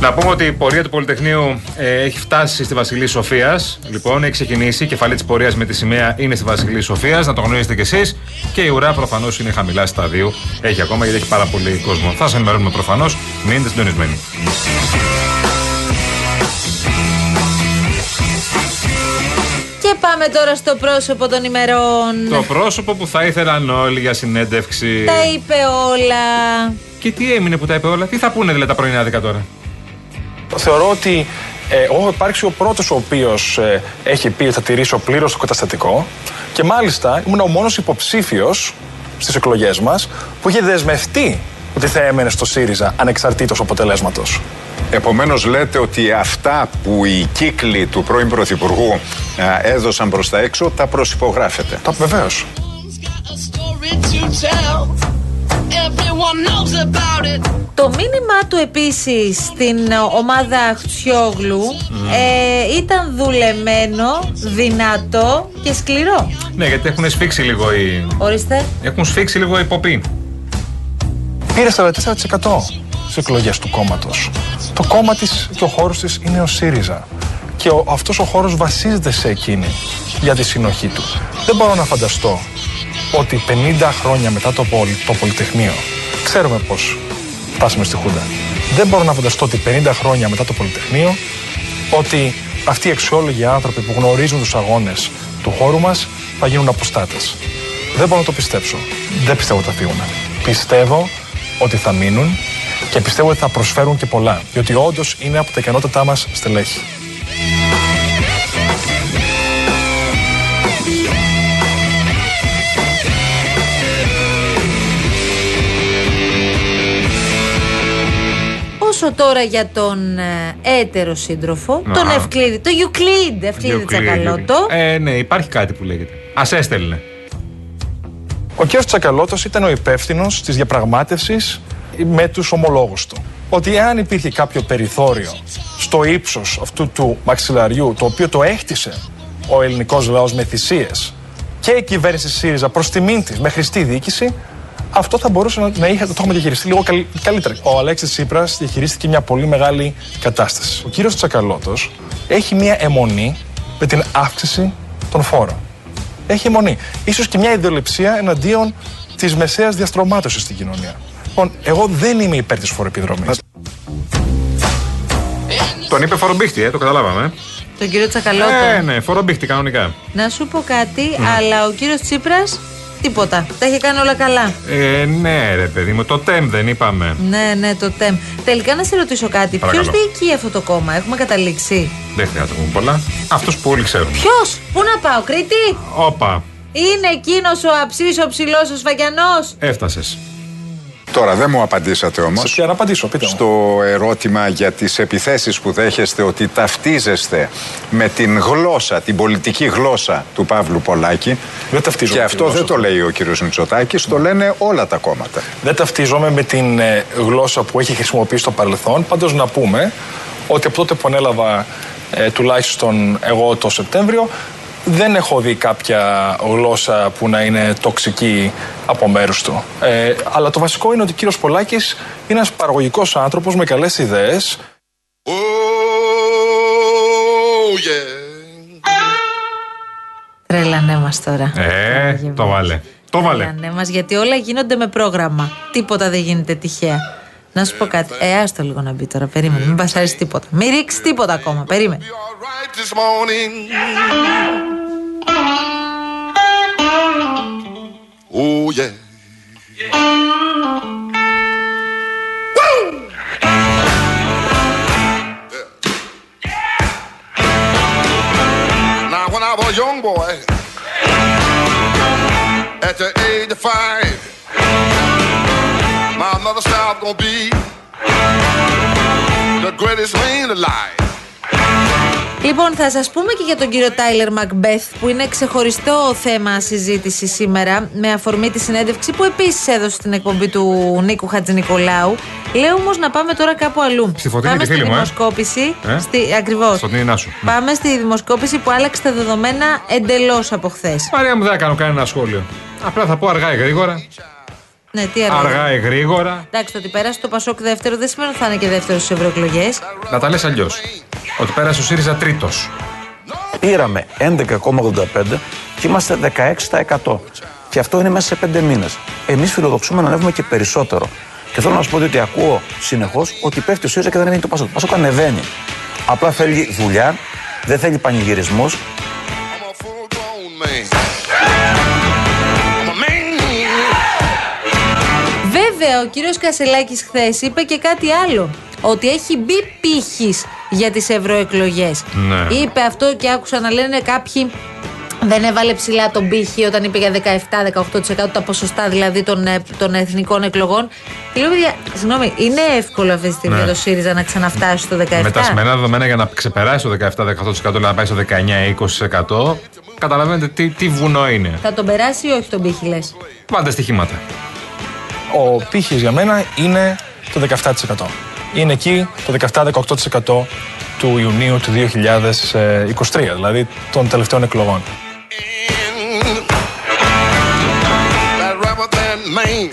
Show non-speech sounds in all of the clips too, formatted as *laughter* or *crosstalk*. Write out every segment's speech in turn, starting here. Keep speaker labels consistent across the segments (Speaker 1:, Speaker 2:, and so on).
Speaker 1: Να πούμε ότι η πορεία του Πολυτεχνείου ε, έχει φτάσει στη Βασιλή Σοφίας. Λοιπόν, έχει ξεκινήσει. Η κεφαλή της πορείας με τη σημαία είναι στη Βασιλή Σοφίας. Να το γνωρίζετε κι εσείς. Και η ουρά προφανώς είναι χαμηλά στα δύο. Έχει ακόμα γιατί έχει πάρα πολύ κόσμο. Θα σας ενημερώνουμε προφανώς. Μείνετε συντονισμένοι.
Speaker 2: Και πάμε τώρα στο πρόσωπο των ημερών.
Speaker 1: Το πρόσωπο που θα ήθελαν όλοι για συνέντευξη.
Speaker 2: Τα είπε όλα.
Speaker 1: Και τι έμεινε που τα είπε όλα; Τι θα πούνε δηλαδή τα πρωινάδικα τώρα;
Speaker 3: Θεωρώ ότι ε, εγώ έχω υπάρξει ο πρώτος ο οποίος ε, έχει πει ότι θα τηρήσω πλήρως το καταστατικό και μάλιστα ήμουν ο μόνος υποψήφιος στις εκλογές μας που είχε δεσμευτεί ότι θα έμενε στο ΣΥΡΙΖΑ ανεξαρτήτως αποτελέσματος.
Speaker 4: Επομένως, λέτε ότι αυτά που οι κύκλοι του πρώην Πρωθυπουργού α, έδωσαν προς τα έξω τα προσυπογράφετε.
Speaker 3: Τα
Speaker 5: βεβαίως.
Speaker 2: Το μήνυμά του επίσης στην ομάδα Χτσιόγλου ε, ήταν δουλεμένο, δυνατό και σκληρό.
Speaker 1: Ναι, γιατί έχουν σφίξει λίγο οι.
Speaker 2: Ορίστε.
Speaker 1: Έχουν σφίξει λίγο οι υποποί.
Speaker 3: Πήρε 44% στις εκλογές του κόμματος. Το κόμμα της και ο χώρος της είναι ο ΣΥΡΙΖΑ. Και ο, αυτός ο χώρος βασίζεται σε εκείνη για τη συνοχή του. Δεν μπορώ να φανταστώ ότι 50 χρόνια μετά το, πολυ, το Πολυτεχνείο, ξέρουμε πώς φτάσαμε στη Χούντα. Δεν μπορώ να φανταστώ ότι 50 χρόνια μετά το Πολυτεχνείο, ότι αυτοί οι αξιόλογοι άνθρωποι που γνωρίζουν τους αγώνες του χώρου μας θα γίνουν αποστάτες. Δεν μπορώ να το πιστέψω. Δεν πιστεύω ότι θα φύγουν. Πιστεύω ότι θα μείνουν και πιστεύω ότι θα προσφέρουν και πολλά. Διότι όντως είναι από τα ικανότητά μας στελέχη.
Speaker 2: Όσο τώρα για τον ε, έτερο σύντροφο,
Speaker 1: Να.
Speaker 2: τον Ευκλήδη, το Ιουκλίντ, Ευκλήδη
Speaker 1: Διοκλήδη.
Speaker 2: Τσακαλώτο.
Speaker 1: Ε, ναι, υπάρχει κάτι που λέγεται. Α έστελνε.
Speaker 3: Ο κ. Τσακαλώτος ήταν ο υπεύθυνος της διαπραγμάτευσης με τους ομολόγους του. Ότι αν υπήρχε κάποιο περιθώριο στο ύψος αυτού του μαξιλαριού, το οποίο το έχτισε ο ελληνικός λαός με θυσίες και η κυβέρνηση ΣΥΡΙΖΑ προς τιμήν της με χρηστή διοίκηση, αυτό θα μπορούσε να, να είχε, το έχουμε διαχειριστεί λίγο καλ- καλύτερα. Ο Αλέξης Τσίπρας διαχειρίστηκε μια πολύ μεγάλη κατάσταση. Ο κύριος Τσακαλώτος έχει μια αιμονή με την αύξηση των φόρων. Έχει αιμονή. Ίσως και μια ιδεολειψία εναντίον της μεσαίας διαστρωμάτωσης στην κοινωνία. Λοιπόν, εγώ δεν είμαι υπέρ της φοροεπιδρομής.
Speaker 1: Τον είπε φορομπίχτη, ε, το καταλάβαμε.
Speaker 2: Τον κύριο Τσακαλώτο.
Speaker 1: Ε, ναι, φορομπίχτη κανονικά.
Speaker 2: Να σου πω κάτι, αλλά ο κύριος Τσίπρας τίποτα. Τα είχε κάνει όλα καλά.
Speaker 1: Ε, ναι, ρε παιδί μου, το τέμ δεν είπαμε.
Speaker 2: Ναι, ναι, το ΤΕΜ. Τελικά να σε ρωτήσω κάτι. Ποιος
Speaker 1: Παρακαλώ.
Speaker 2: διοικεί αυτό το κόμμα, έχουμε καταλήξει;
Speaker 1: Δεν χρειάζεται να πούμε πολλά. Αυτό που όλοι ξέρουν.
Speaker 2: Ποιος, πού να πάω, Κρήτη;
Speaker 1: Όπα,
Speaker 2: Είναι εκείνος ο αψής, ο ψηλός, ο σφαγιανός;
Speaker 1: έφτασες.
Speaker 4: Τώρα δεν μου απαντήσατε όμως
Speaker 3: Για να απαντήσω, πείτε μου.
Speaker 4: στο ερώτημα για τις επιθέσεις που δέχεστε ότι ταυτίζεστε με την γλώσσα, την πολιτική γλώσσα του Παύλου Πολάκη.
Speaker 3: Δεν ταυτίζομαι
Speaker 4: Και
Speaker 3: με τη
Speaker 4: αυτό
Speaker 3: γλώσσα
Speaker 4: δεν το
Speaker 3: του.
Speaker 4: λέει ο κύριος Μητσοτάκης, το λένε όλα τα κόμματα.
Speaker 3: Δεν ταυτίζομαι με την ε, γλώσσα που έχει χρησιμοποιήσει στο παρελθόν. Πάντως να πούμε ότι από τότε που ανέλαβα ε, τουλάχιστον εγώ το Σεπτέμβριο δεν έχω δει κάποια γλώσσα που να είναι τοξική από μέρους του. Ε, αλλά το βασικό είναι ότι ο κύριος Πολάκης είναι ένας παραγωγικός άνθρωπος με καλές ιδέες
Speaker 6: Oh, yeah.
Speaker 2: Τρέλανέ μας τώρα.
Speaker 1: Ε,
Speaker 2: Τρέλαγε
Speaker 1: το
Speaker 2: μας.
Speaker 1: βάλε. Το βάλε.
Speaker 2: Τρέλανέ μας, γιατί όλα γίνονται με πρόγραμμα. Τίποτα δεν γίνεται τυχαία. Να σου πω κάτι. Ε, άστο λίγο να μπει τώρα. Περίμενε. Μην πασάρεις τίποτα. Μην ρίξεις τίποτα ακόμα. Περίμενε.
Speaker 6: Mother said I was gonna be the greatest man alive.
Speaker 2: Λοιπόν, θα σας πούμε και για τον κύριο Τάιλερ Μακμπεθ, που είναι ξεχωριστό θέμα συζήτηση σήμερα, με αφορμή τη συνέντευξη που επίσης έδωσε στην εκπομπή του Νίκου Χατζηνικολάου. Λέω όμως να πάμε τώρα κάπου αλλού.
Speaker 1: Στη Φωτεινή
Speaker 2: πάμε
Speaker 1: τη φίλη
Speaker 2: στη
Speaker 1: μου, ε.
Speaker 2: δημοσκόπηση.
Speaker 1: Ε;
Speaker 2: Στη, ακριβώς.
Speaker 1: Στον Νίνα σου. Ναι.
Speaker 2: Πάμε στη δημοσκόπηση που άλλαξε τα δεδομένα εντελώς από χθες.
Speaker 1: Μαρία μου δεν θα κάνω κανένα σχόλιο. Απλά θα πω αργά ή γρήγορα.
Speaker 2: Ναι, τι αργά.
Speaker 1: Αργά ή γρήγορα.
Speaker 2: Εντάξει, το ότι πέρασε το Πασόκ δεύτερο δεν σημαίνει ότι θα είναι και δεύτερος στις ευρωεκλογές.
Speaker 1: Να τα λες αλλιώς. Ότι πέρασε ο ΣΥΡΙΖΑ τρίτος.
Speaker 7: Πήραμε 11,85 και είμαστε 16%. Και αυτό είναι μέσα σε 5 μήνες. Εμείς φιλοδοξούμε να ανέβουμε και περισσότερο. Και θέλω να σου πω ότι ακούω συνεχώς ότι πέφτει ο ΣΥΡΙΖΑ και δεν ανεβαίνει το Πασόκ. Το Πασόκ ανεβαίνει. Απλά θέλει δουλειά, δεν θέλει
Speaker 2: πανηγυρισμούς. Ο κύριος Κασελάκης χθες είπε και κάτι άλλο. Ότι έχει μπει πύχης για τις ευρωεκλογές.
Speaker 1: Ναι.
Speaker 2: Είπε αυτό και άκουσα να λένε κάποιοι δεν έβαλε ψηλά τον πύχη όταν είπε για 17-18% τα ποσοστά δηλαδή των, ε, των εθνικών εκλογών. Και λέω, παιδιά, συγγνώμη, είναι εύκολο αυτή τη στιγμή
Speaker 1: Ναι.
Speaker 2: για το ΣΥΡΙΖΑ να ξαναφτάσει στο 17%.
Speaker 1: Με τα σημερινά δεδομένα για να ξεπεράσει το 17-18% να πάει στο 19-20%. Καταλαβαίνετε τι, τι βουνό είναι.
Speaker 2: Θα τον περάσει ή όχι τον πύχη, λες;
Speaker 1: Βάλτε στοιχήματα.
Speaker 3: Ο πύχης για μένα είναι το 17%. Είναι εκεί το 17-18% του Ιουνίου του 2023, δηλαδή των τελευταίων εκλογών.
Speaker 6: That rubber band man.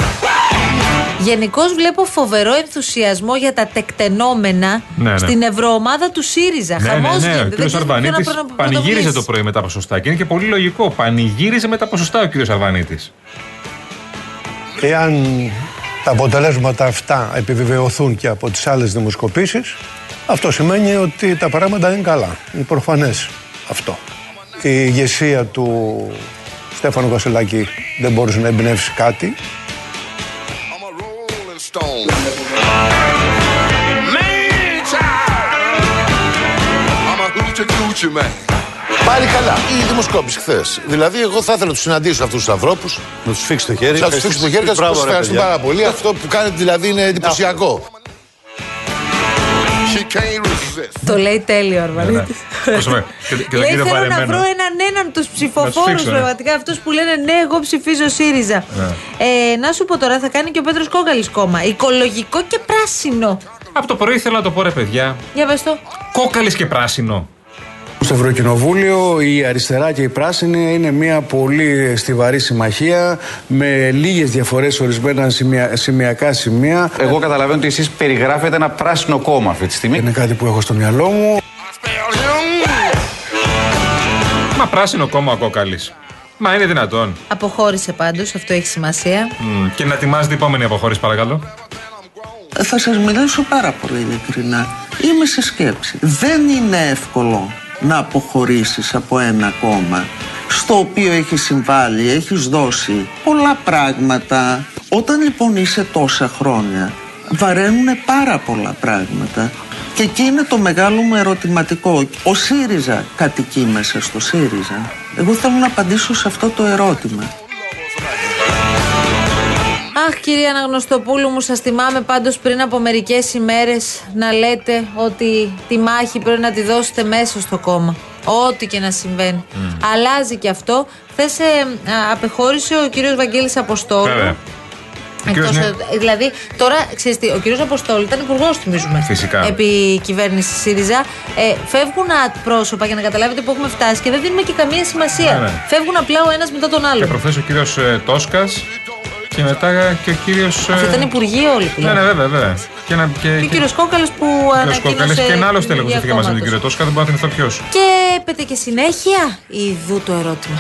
Speaker 2: Γενικώς βλέπω φοβερό ενθουσιασμό για τα τεκτενόμενα
Speaker 1: Ναι, ναι.
Speaker 2: στην ευρωομάδα του ΣΥΡΙΖΑ.
Speaker 1: Ναι, ναι,
Speaker 2: Χαμός
Speaker 1: ναι. Ο
Speaker 2: γίνεται.
Speaker 1: κ.
Speaker 2: Δεν ξέρω ποιον να
Speaker 1: Αρβανίτη
Speaker 2: προ-
Speaker 1: πανηγύριζε
Speaker 2: πρωτοβουλήσει.
Speaker 1: το πρωί με τα ποσοστά και είναι και πολύ λογικό. Πανηγύριζε με τα ποσοστά ο κ. Αρβανίτης.
Speaker 8: Εάν τα αποτελέσματα αυτά επιβεβαιωθούν και από τις άλλες δημοσκοπήσεις, αυτό σημαίνει ότι τα πράγματα είναι καλά. Είναι προφανές αυτό. Η ηγεσία του Στέφανου Κασελάκη δεν μπορούσε να εμπνεύσει κάτι.
Speaker 6: I'm a rolling stone. Man
Speaker 9: Πάλι καλά. Η δημοσκόπηση χθες. Δηλαδή, εγώ θα ήθελα να τους συναντήσω αυτούς τους ανθρώπους.
Speaker 10: Να τους φίξει το χέρι.
Speaker 9: Να τους φίξω το χέρι και να τους
Speaker 10: Μπράβο, ρε,
Speaker 9: ευχαριστώ
Speaker 10: παιδιά.
Speaker 9: πάρα πολύ. Αυτό που κάνετε δηλαδή είναι εντυπωσιακό.
Speaker 6: She can't resist.
Speaker 2: Το λέει τέλειο ο Αρβανίτη.
Speaker 1: Πρόσεχε. Και- και τον
Speaker 2: Λέει
Speaker 1: κύριο
Speaker 2: θέλω να
Speaker 1: Βαρεμένο.
Speaker 2: βρω έναν έναν τους ψηφοφόρους
Speaker 1: φίξω, ναι.
Speaker 2: πραγματικά. Αυτούς που λένε ναι, εγώ ψηφίζω ΣΥΡΙΖΑ. Ε, να σου πω τώρα, θα κάνει και ο Πέτρος Κόκαλη κόμμα. Οικολογικό και πράσινο.
Speaker 1: Από το πρωί ήθελα να το πω ρε παιδιά.
Speaker 2: Για πες το.
Speaker 1: Κόκαλη και πράσινο.
Speaker 10: Στο Ευρωκοινοβούλιο η αριστερά και η πράσινη είναι μια πολύ στιβαρή συμμαχία με λίγες διαφορές ορισμένα σημεια, σημειακά σημεία.
Speaker 7: Εγώ καταλαβαίνω ότι εσείς περιγράφετε ένα πράσινο κόμμα αυτή τη στιγμή.
Speaker 10: Είναι κάτι που έχω στο μυαλό μου.
Speaker 6: Spell him.
Speaker 1: Μα πράσινο κόμμα ο κόκαλης. Μα είναι δυνατόν.
Speaker 2: Αποχώρησε πάντως, αυτό έχει σημασία.
Speaker 1: Μμ, Και να ετοιμάζετε η επόμενη αποχώρηση παρακαλώ.
Speaker 11: Θα σας μιλήσω πάρα πολύ ειλικρινά. Είμαι σε σκέψη. Δεν είναι εύκολο να αποχωρήσεις από ένα κόμμα στο οποίο έχεις συμβάλει, έχεις δώσει πολλά πράγματα. Όταν λοιπόν είσαι τόσα χρόνια βαραίνουν πάρα πολλά πράγματα και εκεί είναι το μεγάλο μου ερωτηματικό. Ο ΣΥΡΙΖΑ κατοικεί μέσα στο ΣΥΡΙΖΑ. Εγώ θέλω να απαντήσω σε αυτό το ερώτημα.
Speaker 2: Αχ, κυρία Αναγνωστοπούλου μου, σας θυμάμαι πάντως πριν από μερικές ημέρες να λέτε ότι τη μάχη πρέπει να τη δώσετε μέσα στο κόμμα. Ό,τι και να συμβαίνει. Αλλάζει και αυτό. Χθες απεχώρησε ο κύριος Βαγγέλης Αποστόλου.
Speaker 1: Βέβαια. Ο κύριος
Speaker 2: Εκτός,
Speaker 1: είναι-
Speaker 2: ε, δηλαδή, τώρα ξέρεις τι, ο κύριος Αποστόλου ήταν υπουργός, θυμίζουμε.
Speaker 1: Φυσικά.
Speaker 2: Επί κυβέρνησης ΣΥΡΙΖΑ. Ε, φεύγουν πρόσωπα για να καταλάβετε που έχουμε φτάσει και δεν δίνουμε και καμία σημασία.
Speaker 1: Ναι, ναι.
Speaker 2: Φεύγουν απλά ο ένας μετά τον
Speaker 1: Και
Speaker 2: άλλο.
Speaker 1: προχθές ο κύριος Τόσκας και μετά και ο κύριος.
Speaker 2: Αυτό ήταν υπουργοί όλοι που
Speaker 1: Ναι,
Speaker 2: λέμε.
Speaker 1: ναι, βέβαια, βέβαια. Και, ένα, και,
Speaker 2: Και ο κύριος Κόκαλος που
Speaker 1: κύριος
Speaker 2: ανακοίνωσε.
Speaker 1: Κόκαλης και ένα άλλο
Speaker 2: την
Speaker 1: τέλεχο που
Speaker 2: ιδέα
Speaker 1: φύγε μαζί με τον
Speaker 2: κόμματος.
Speaker 1: κύριο Τόσκα, δεν μπορώ να θυμηθώ ποιος.
Speaker 2: Και έπεται και συνέχεια ειδού το ερώτημα.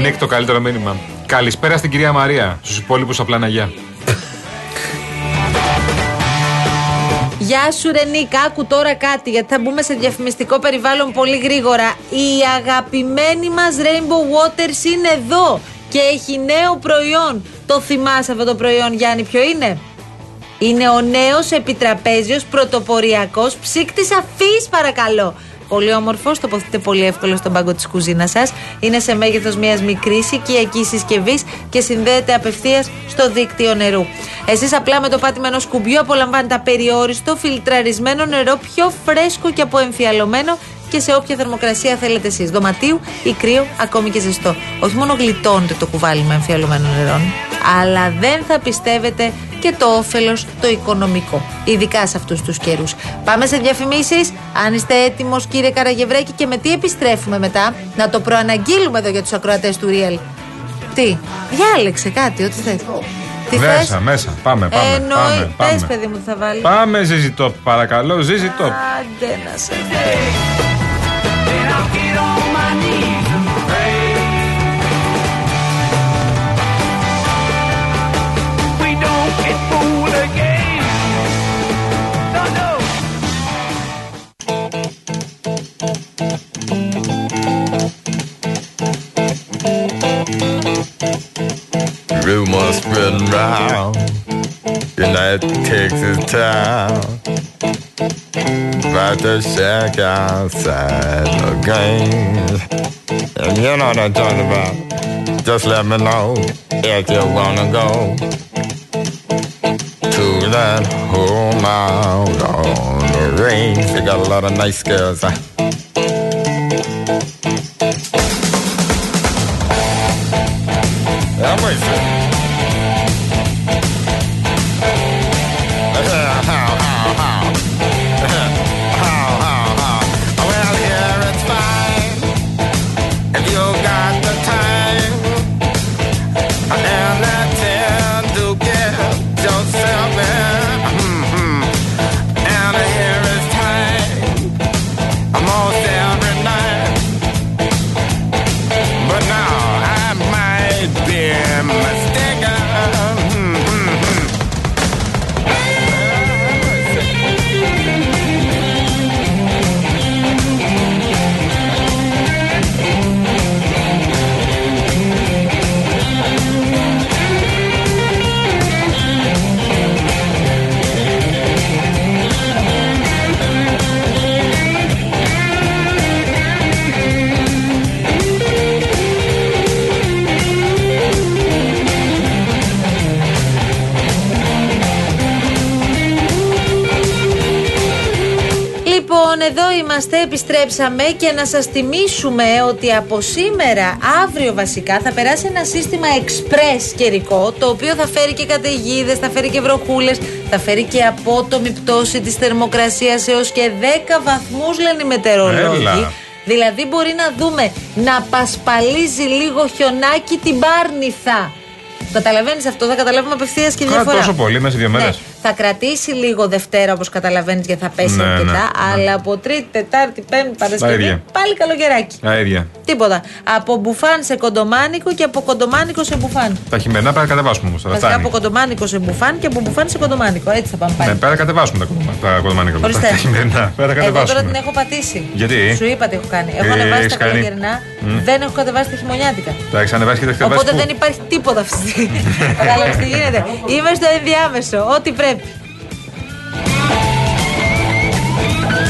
Speaker 1: Ο Νίκ το καλύτερο μήνυμα. Καλησπέρα στην κυρία Μαρία. Στους υπόλοιπους απλά να γεια.
Speaker 2: Γεια σου ρε Νίκ, άκου τώρα κάτι γιατί θα μπούμε σε διαφημιστικό περιβάλλον πολύ γρήγορα. Η αγαπημένη μας Rainbow Waters είναι εδώ και έχει νέο προϊόν. Το θυμάσαι αυτό το προϊόν Γιάννη, ποιο είναι; Είναι ο νέος επιτραπέζιος πρωτοποριακός ψύκτης αφής παρακαλώ. Πολύ όμορφος, τοποθετείται πολύ εύκολο στον πάγκο της κουζίνας σας. Είναι σε μέγεθος μιας μικρής οικιακής συσκευής και συνδέεται απευθείας στο δίκτυο νερού. Εσείς απλά με το πάτημα ενός κουμπιού απολαμβάνετε απεριόριστο φιλτραρισμένο νερό πιο φρέσκο και αποεμφιαλωμένο και σε όποια θερμοκρασία θέλετε εσείς. Δωματίου ή κρύο, ακόμη και ζεστό. Όχι μόνο γλιτώνετε το κουβάλι με εμφιαλωμένο νερό, αλλά δεν θα πιστεύετε και το όφελος το οικονομικό. Ειδικά σε αυτούς τους καιρούς. Πάμε σε διαφημίσεις. Αν είστε έτοιμος, κύριε Καραγευρέκη, και με τι επιστρέφουμε μετά. Να το προαναγγείλουμε εδώ για τους ακροατές του Real. Τι, διάλεξε κάτι, ό,τι θες. Τι θες;
Speaker 1: Μέσα, μέσα. Πάμε, πάμε.
Speaker 2: Εννοεί,
Speaker 1: πάμε, πάμε.
Speaker 2: πες παιδί μου τι θα βάλει.
Speaker 1: Πάμε, Ζίζι Top, παρακαλώ, Ζίζι Top.
Speaker 2: Άντε να σε
Speaker 12: Spreading round in that Texas town about the shack outside the game. And you know what I'm talking about. Just let me know if you wanna go to that home out on the range. They got a lot of nice girls. huh?
Speaker 2: Είμαστε, επιστρέψαμε και να σας θυμίσουμε ότι από σήμερα, αύριο βασικά, θα περάσει ένα σύστημα express καιρικό, το οποίο θα φέρει και καταιγίδες, θα φέρει και βροχούλες, θα φέρει και απότομη πτώση της θερμοκρασίας έως και 10 βαθμούς λένε οι μετεωρολόγοι.
Speaker 1: Έλα.
Speaker 2: Δηλαδή μπορεί να δούμε να πασπαλίζει λίγο χιονάκι την Πάρνηθα. Καταλαβαίνεις αυτό, θα καταλάβουμε απευθείας και
Speaker 1: Κα-
Speaker 2: διαφορά.
Speaker 1: τόσο πολύ, μέσα σε δύο
Speaker 2: Ναι,
Speaker 1: μέρες.
Speaker 2: Θα κρατήσει λίγο Δευτέρα όπως καταλαβαίνεις και θα πέσει
Speaker 1: Ναι,
Speaker 2: αρκετά.
Speaker 1: ναι, ναι.
Speaker 2: Αλλά από Τρίτη, Τετάρτη, Πέμπτη,
Speaker 1: Τα
Speaker 2: Παρασκευή
Speaker 1: ίδια.
Speaker 2: πάλι καλογεράκι.
Speaker 1: Τα ίδια.
Speaker 2: Τίποτα. Από μπουφάν σε κοντομάνικο και από κοντομάνικο σε μπουφάν.
Speaker 1: Τα χειμερινά πρέπει να κατεβάσουμε όμως.
Speaker 2: Βασικά από κοντομάνικο σε μπουφάν και από μπουφάν σε κοντομάνικο. Έτσι θα πάμε πάλι.
Speaker 1: Ναι, πέρα κατεβάσουμε τα κοντομά- τα κοντομάνικα.
Speaker 2: Ορίστε.
Speaker 1: Τα χειμερινά. Πέρα
Speaker 2: Εγώ τώρα
Speaker 1: κατεβάσουμε.
Speaker 2: την έχω πατήσει.
Speaker 1: Γιατί;
Speaker 2: Σου είπα τι έχω κάνει. Έχω
Speaker 1: Ε,
Speaker 2: ανεβάσει
Speaker 1: έχεις
Speaker 2: τα
Speaker 1: κάνει.
Speaker 2: καλοκαιρινά,
Speaker 1: Μμ.
Speaker 2: δεν έχω κατεβάσει τα χειμωνιάτικα.
Speaker 1: Τα έχεις ανεβάσει και τα έχεις κατεβάσει.
Speaker 2: Οπότε
Speaker 1: πού;
Speaker 2: δεν υπάρχει τίποτα αυτή τη *laughs* στιγμή. Κατάλαβες τι γίνεται. Είμαι στο ενδιάμεσο. Ό,τι πρέπει. Talep.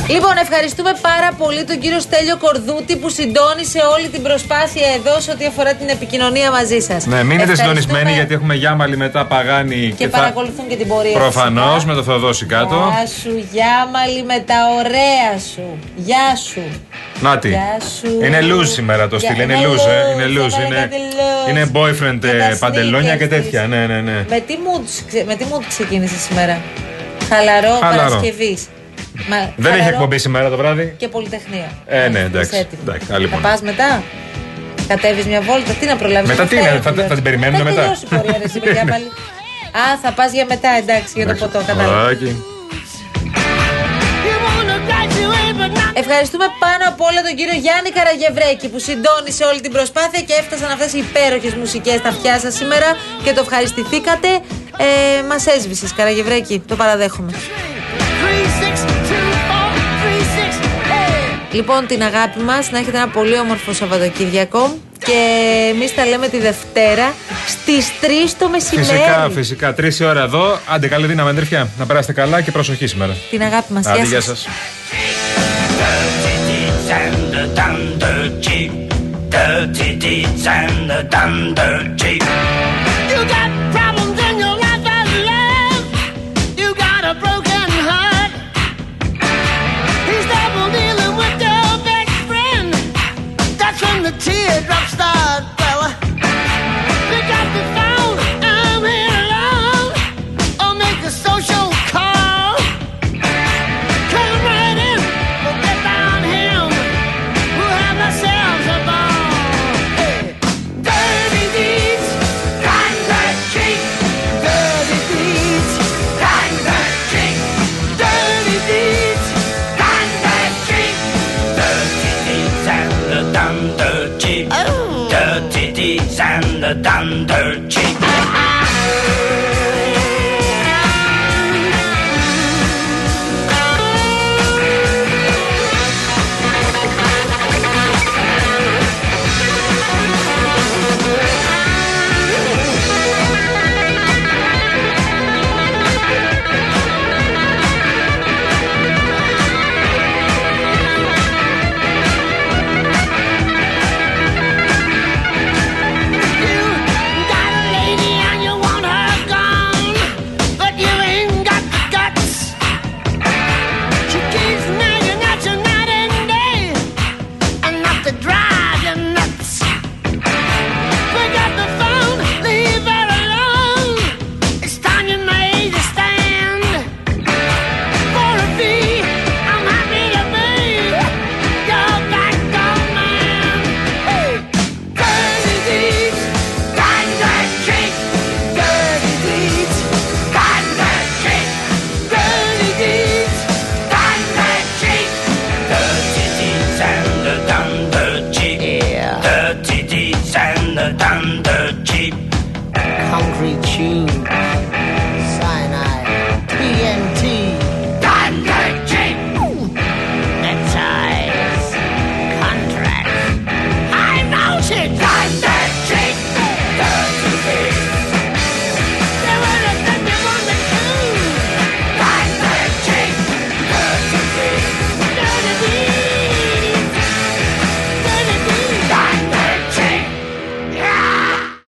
Speaker 2: Λοιπόν, ευχαριστούμε πάρα πολύ τον κύριο Στέλιο Κορδούτη που συντόνισε όλη την προσπάθεια εδώ σε ό,τι αφορά την επικοινωνία μαζί σας.
Speaker 1: Ναι, μείνετε συντονισμένοι γιατί έχουμε Γιάμαλη μετά Παγάνη
Speaker 2: Και παρακολουθούν και την πορεία.
Speaker 1: Προφανώς
Speaker 2: φυσικά.
Speaker 1: με το Θεοδόση κάτω.
Speaker 2: Γεια σου, Γιάμαλη, με τα ωραία σου. Γεια σου.
Speaker 1: Νάτι.
Speaker 2: Γεια σου.
Speaker 1: Είναι loose σήμερα το
Speaker 2: Γεια-
Speaker 1: στυλ. Είναι
Speaker 2: είναι
Speaker 1: loose, ε. Είναι
Speaker 2: loose,
Speaker 1: loose.
Speaker 2: έβαλε
Speaker 1: Είναι,
Speaker 2: κάτι loose.
Speaker 1: είναι boyfriend
Speaker 2: Και τα
Speaker 1: ε, παντελόνια
Speaker 2: sneakers
Speaker 1: και τέτοια.
Speaker 2: της.
Speaker 1: Ναι, ναι, ναι.
Speaker 2: Με τι mood, ξε- με τι mood ξεκίνησε σήμερα; Χαλαρό,
Speaker 1: Χαλαρό.
Speaker 2: Παρασκευής.
Speaker 1: Μα, δεν έχει εκπομπή σήμερα το βράδυ.
Speaker 2: Και Πολυτεχνία.
Speaker 1: Ε, ναι, εντάξει. εντάξει
Speaker 2: θα πας μετά; Κατέβεις μια βόλτα, τι να προλάβεις;
Speaker 1: Μετά τι είναι, θα, θα την περιμένουμε μετά;
Speaker 2: Θα τελειώσει η. *laughs* Α, θα πας για μετά, εντάξει, για το ποτό,
Speaker 5: καλά.
Speaker 2: Ευχαριστούμε πάνω απ' όλα τον κύριο Γιάννη Καραγευρέκη που συντώνησε όλη την προσπάθεια και έφτασαν αυτές οι υπέροχες μουσικές στα αυτιά σα σήμερα και το ευχαριστηθήκατε. Ε, Μας έσβησες, Καραγευρέκη, το παραδέχομαι. Λοιπόν, την αγάπη μα, να έχετε ένα πολύ όμορφο Σαββατοκύριακο. Και εμεί τα λέμε τη Δευτέρα στι 3 το μεσημέρι.
Speaker 1: Φυσικά, φυσικά. Τρει η ώρα εδώ. Άντε, καλή δύναμη, αδερφιά. Να περάσετε καλά και προσοχή σήμερα.
Speaker 2: Την αγάπη μα. Γεια,
Speaker 1: γεια
Speaker 2: σα.
Speaker 1: ladies
Speaker 13: and the dunder chick. *laughs*